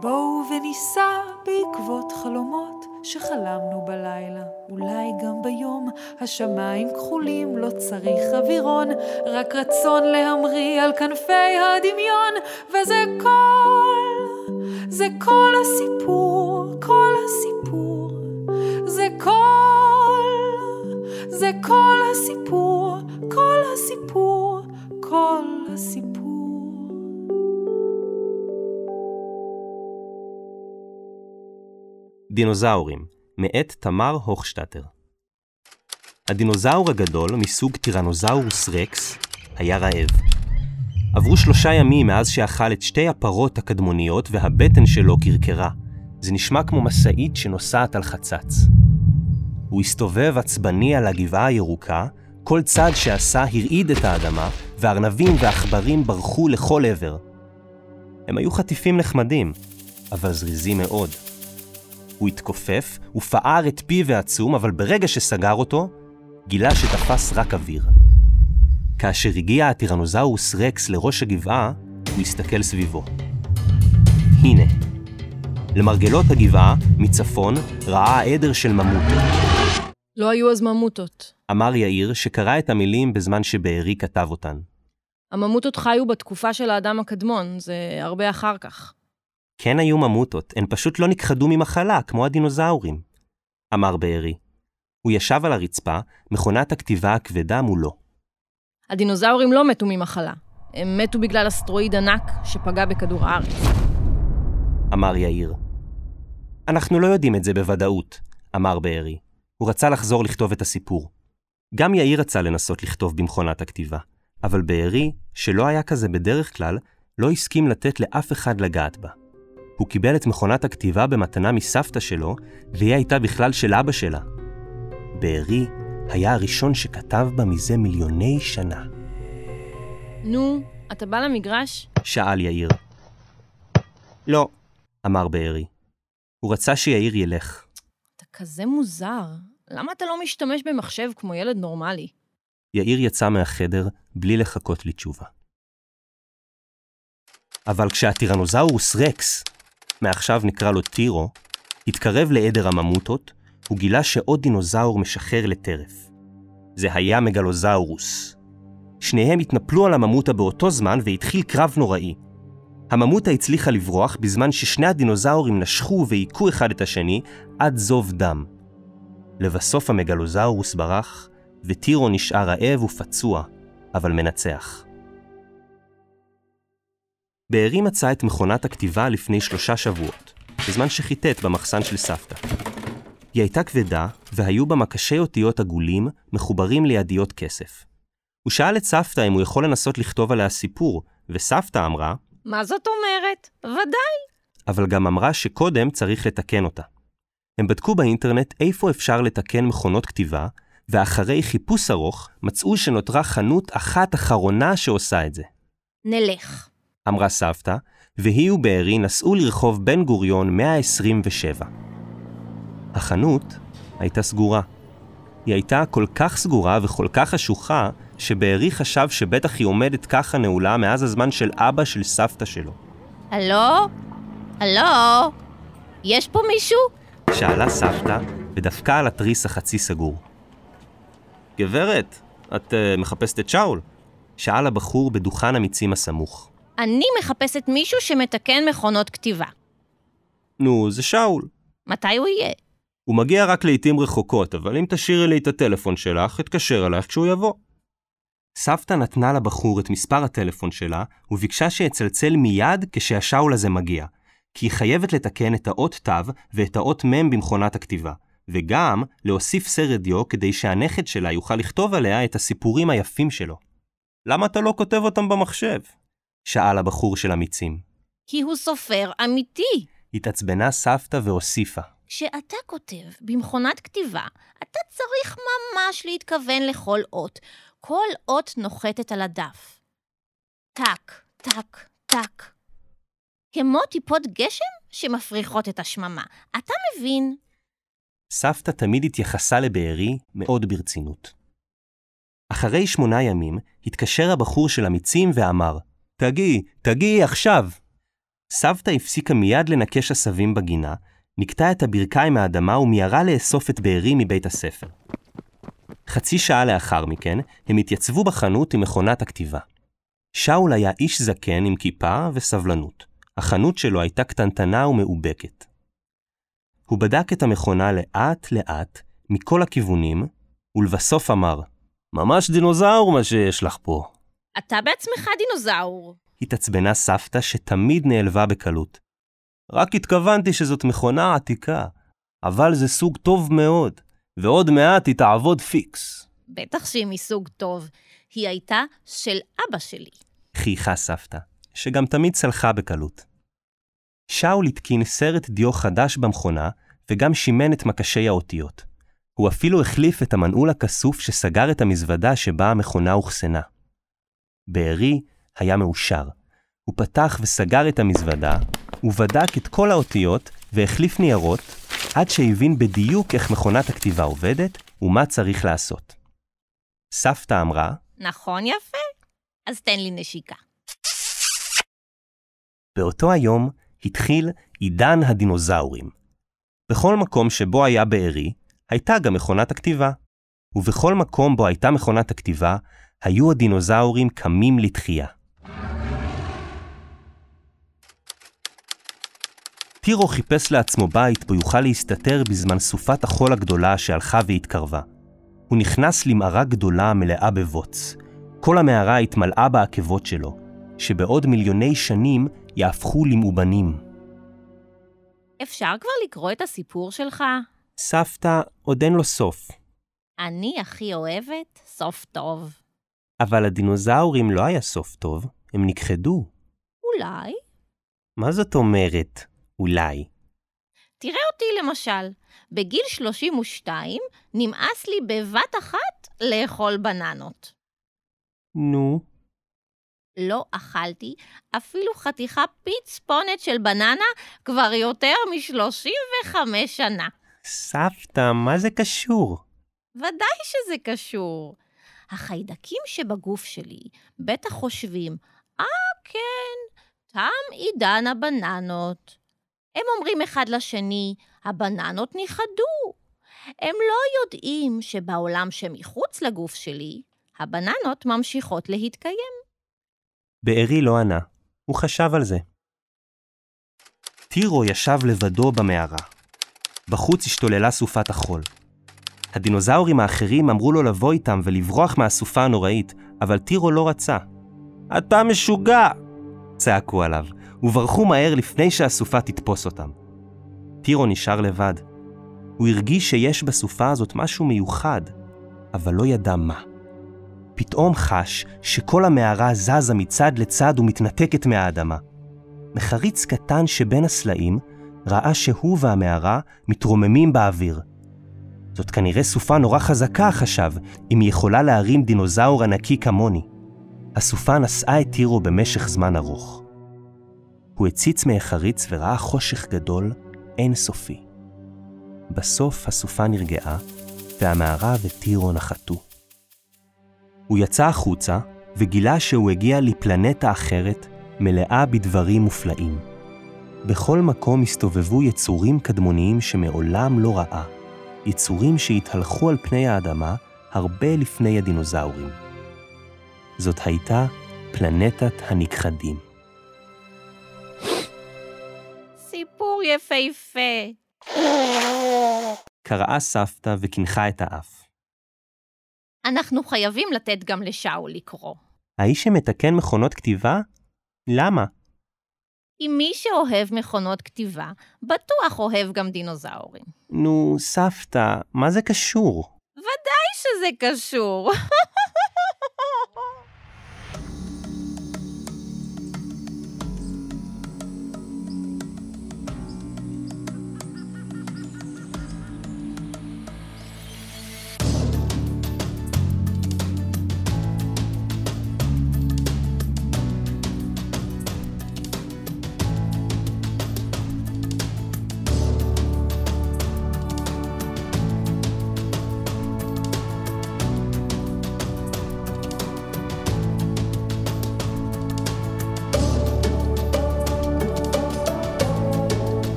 בואו וניסע בעקבות חלומות שחלמנו בלילה, אולי גם ביום. השמיים כחולים, לא צריך אווירון, רק רצון להמריא על כנפי הדמיון, וזה כל, זה כל הסיפור, דינוזאורים, מאת תמר הוכשטטר. הדינוזאור הגדול, מסוג טירנוזאורוס רקס, היה רעב. עברו שלושה ימים מאז שאכל את שתי הפרות הקדמוניות והבטן שלו קרקרה. זה נשמע כמו משאית שנוסעת על חצץ. הוא הסתובב עצבני על הגבעה הירוקה, כל צעד שעשה הרעיד את האדמה, והארנבים והעכברים ברחו לכל עבר. הם היו חטיפים נחמדים, אבל זריזים מאוד. הוא התכופף, ופער את פיו העצום, אבל ברגע שסגר אותו, גילה שתפס רק אוויר. כאשר הגיע הטירנוזאורוס רקס לראש הגבעה, הוא הסתכל סביבו. הנה. למרגלות הגבעה, מצפון, ראה עדר של ממוטות. לא היו אז ממוטות. אמר יאיר, שקרא את המילים בזמן שבארי כתב אותן. הממוטות חיו בתקופה של האדם הקדמון, זה הרבה אחר כך. כן היו ממוטות, הן פשוט לא נכחדו ממחלה, כמו הדינוזאורים. אמר בארי. הוא ישב על הרצפה, מכונת הכתיבה הכבדה מולו. הדינוזאורים לא מתו ממחלה. הם מתו בגלל אסטרואיד ענק שפגע בכדור הארץ. אמר יאיר. אנחנו לא יודעים את זה בוודאות, אמר בארי. הוא רצה לחזור לכתוב את הסיפור. גם יאיר רצה לנסות לכתוב במכונת הכתיבה, אבל בארי, שלא היה כזה בדרך כלל, לא הסכים לתת לאף אחד לגעת בה. הוא קיבל את מכונת הכתיבה במתנה מסבתא שלו, והיא הייתה בכלל של אבא שלה. בארי היה הראשון שכתב בה מזה מיליוני שנה. נו, אתה בא למגרש? שאל יאיר. לא, אמר בארי. הוא רצה שיאיר ילך. אתה כזה מוזר. למה אתה לא משתמש במחשב כמו ילד נורמלי? יאיר יצא מהחדר בלי לחכות לתשובה. אבל כשהטירנוזאורוס רקס, מעכשיו נקרא לו טירו, התקרב לעדר הממוטות, הוא גילה שעוד דינוזאור משחרר לטרף. זה היה מגלוזאורוס. שניהם התנפלו על הממוטה באותו זמן והתחיל קרב נוראי. הממוטה הצליחה לברוח בזמן ששני הדינוזאורים נשכו והיכו אחד את השני עד זוב דם. לבסוף המגלוזאורוס ברח, וטירו נשאר רעב ופצוע, אבל מנצח. בארי מצא את מכונת הכתיבה לפני שלושה שבועות, בזמן שחיטט במחסן של סבתא. היא הייתה כבדה, והיו בה מקשי אותיות עגולים מחוברים לידיות כסף. הוא שאל את סבתא אם הוא יכול לנסות לכתוב עליה סיפור, וסבתא אמרה, מה זאת אומרת? ודאי. אבל גם אמרה שקודם צריך לתקן אותה. הם בדקו באינטרנט איפה אפשר לתקן מכונות כתיבה, ואחרי חיפוש ארוך מצאו שנותרה חנות אחת אחרונה שעושה את זה. נלך. אמרה סבתא, והיא ובארי נסעו לרחוב בן גוריון 127. החנות הייתה סגורה. היא הייתה כל כך סגורה וכל כך חשוכה, שבארי חשב שבטח היא עומדת ככה נעולה מאז הזמן של אבא של סבתא שלו. הלו? הלו? יש פה מישהו? שאלה סבתא, ודפקה על התריס החצי סגור. גברת, את uh, מחפשת את שאול? שאל הבחור בדוכן המיצים הסמוך. אני מחפשת מישהו שמתקן מכונות כתיבה. נו, זה שאול. מתי הוא יהיה? הוא מגיע רק לעיתים רחוקות, אבל אם תשאירי לי את הטלפון שלך, אתקשר אלייך כשהוא יבוא. סבתא נתנה לבחור את מספר הטלפון שלה, וביקשה שיצלצל מיד כשהשאול הזה מגיע, כי היא חייבת לתקן את האות תו ואת האות מ' במכונת הכתיבה, וגם להוסיף סרט דיו כדי שהנכד שלה יוכל לכתוב עליה את הסיפורים היפים שלו. למה אתה לא כותב אותם במחשב? שאל הבחור של המיצים. כי הוא סופר אמיתי. התעצבנה סבתא והוסיפה. כשאתה כותב במכונת כתיבה, אתה צריך ממש להתכוון לכל אות. כל אות נוחתת על הדף. טק, טק, טק. כמו טיפות גשם שמפריחות את השממה. אתה מבין? סבתא תמיד התייחסה לבארי מאוד ברצינות. אחרי שמונה ימים, התקשר הבחור של המיצים ואמר, תגיעי, תגיעי עכשיו. סבתא הפסיקה מיד לנקש עשבים בגינה, נקטה את הברכיים מהאדמה ומיהרה לאסוף את בארי מבית הספר. חצי שעה לאחר מכן, הם התייצבו בחנות עם מכונת הכתיבה. שאול היה איש זקן עם כיפה וסבלנות. החנות שלו הייתה קטנטנה ומאובקת. הוא בדק את המכונה לאט-לאט, מכל הכיוונים, ולבסוף אמר, ממש דינוזאור מה שיש לך פה. אתה בעצמך דינוזאור. התעצבנה סבתא שתמיד נעלבה בקלות. רק התכוונתי שזאת מכונה עתיקה, אבל זה סוג טוב מאוד, ועוד מעט היא תעבוד פיקס. בטח שהיא מסוג טוב. היא הייתה של אבא שלי. חייכה סבתא, שגם תמיד צלחה בקלות. שאול התקין סרט דיו חדש במכונה, וגם שימן את מקשי האותיות. הוא אפילו החליף את המנעול הכסוף שסגר את המזוודה שבה המכונה אוחסנה. בארי היה מאושר. הוא פתח וסגר את המזוודה, ובדק את כל האותיות והחליף ניירות, עד שהבין בדיוק איך מכונת הכתיבה עובדת ומה צריך לעשות. סבתא אמרה, נכון יפה? אז תן לי נשיקה. באותו היום התחיל עידן הדינוזאורים. בכל מקום שבו היה בארי, הייתה גם מכונת הכתיבה. ובכל מקום בו הייתה מכונת הכתיבה, היו הדינוזאורים קמים לתחייה. טירו חיפש לעצמו בית בו יוכל להסתתר בזמן סופת החול הגדולה שהלכה והתקרבה. הוא נכנס למערה גדולה מלאה בבוץ. כל המערה התמלאה בעקבות שלו, שבעוד מיליוני שנים יהפכו למאובנים. אפשר כבר לקרוא את הסיפור שלך? סבתא, עוד אין לו סוף. אני הכי אוהבת סוף טוב. אבל לדינוזאורים לא היה סוף טוב, הם נכחדו. אולי? מה זאת אומרת, אולי? תראה אותי למשל, בגיל 32 נמאס לי בבת אחת לאכול בננות. נו, לא אכלתי אפילו חתיכה פצפונת של בננה כבר יותר מ-35 שנה. סבתא, מה זה קשור? ודאי שזה קשור. החיידקים שבגוף שלי בטח חושבים, אה, כן, תם עידן הבננות. הם אומרים אחד לשני, הבננות ניחדו. הם לא יודעים שבעולם שמחוץ לגוף שלי, הבננות ממשיכות להתקיים. בארי לא ענה, הוא חשב על זה. טירו ישב לבדו במערה. בחוץ השתוללה סופת החול. הדינוזאורים האחרים אמרו לו לבוא איתם ולברוח מהסופה הנוראית, אבל טירו לא רצה. אתה משוגע! צעקו עליו, וברחו מהר לפני שהסופה תתפוס אותם. טירו נשאר לבד. הוא הרגיש שיש בסופה הזאת משהו מיוחד, אבל לא ידע מה. פתאום חש שכל המערה זזה מצד לצד ומתנתקת מהאדמה. מחריץ קטן שבין הסלעים ראה שהוא והמערה מתרוממים באוויר. זאת כנראה סופה נורא חזקה, חשב, אם היא יכולה להרים דינוזאור ענקי כמוני. הסופה נשאה את טירו במשך זמן ארוך. הוא הציץ מהחריץ וראה חושך גדול, אינסופי. בסוף הסופה נרגעה, והמערה וטירו נחתו. הוא יצא החוצה וגילה שהוא הגיע לפלנטה אחרת מלאה בדברים מופלאים. בכל מקום הסתובבו יצורים קדמוניים שמעולם לא ראה, יצורים שהתהלכו על פני האדמה הרבה לפני הדינוזאורים. זאת הייתה פלנטת הנכחדים. סיפור יפהפה. קראה סבתא וקינחה את האף. אנחנו חייבים לתת גם לשאול לקרוא. האיש שמתקן מכונות כתיבה? למה? אם מי שאוהב מכונות כתיבה, בטוח אוהב גם דינוזאורים. נו, סבתא, מה זה קשור? ודאי שזה קשור.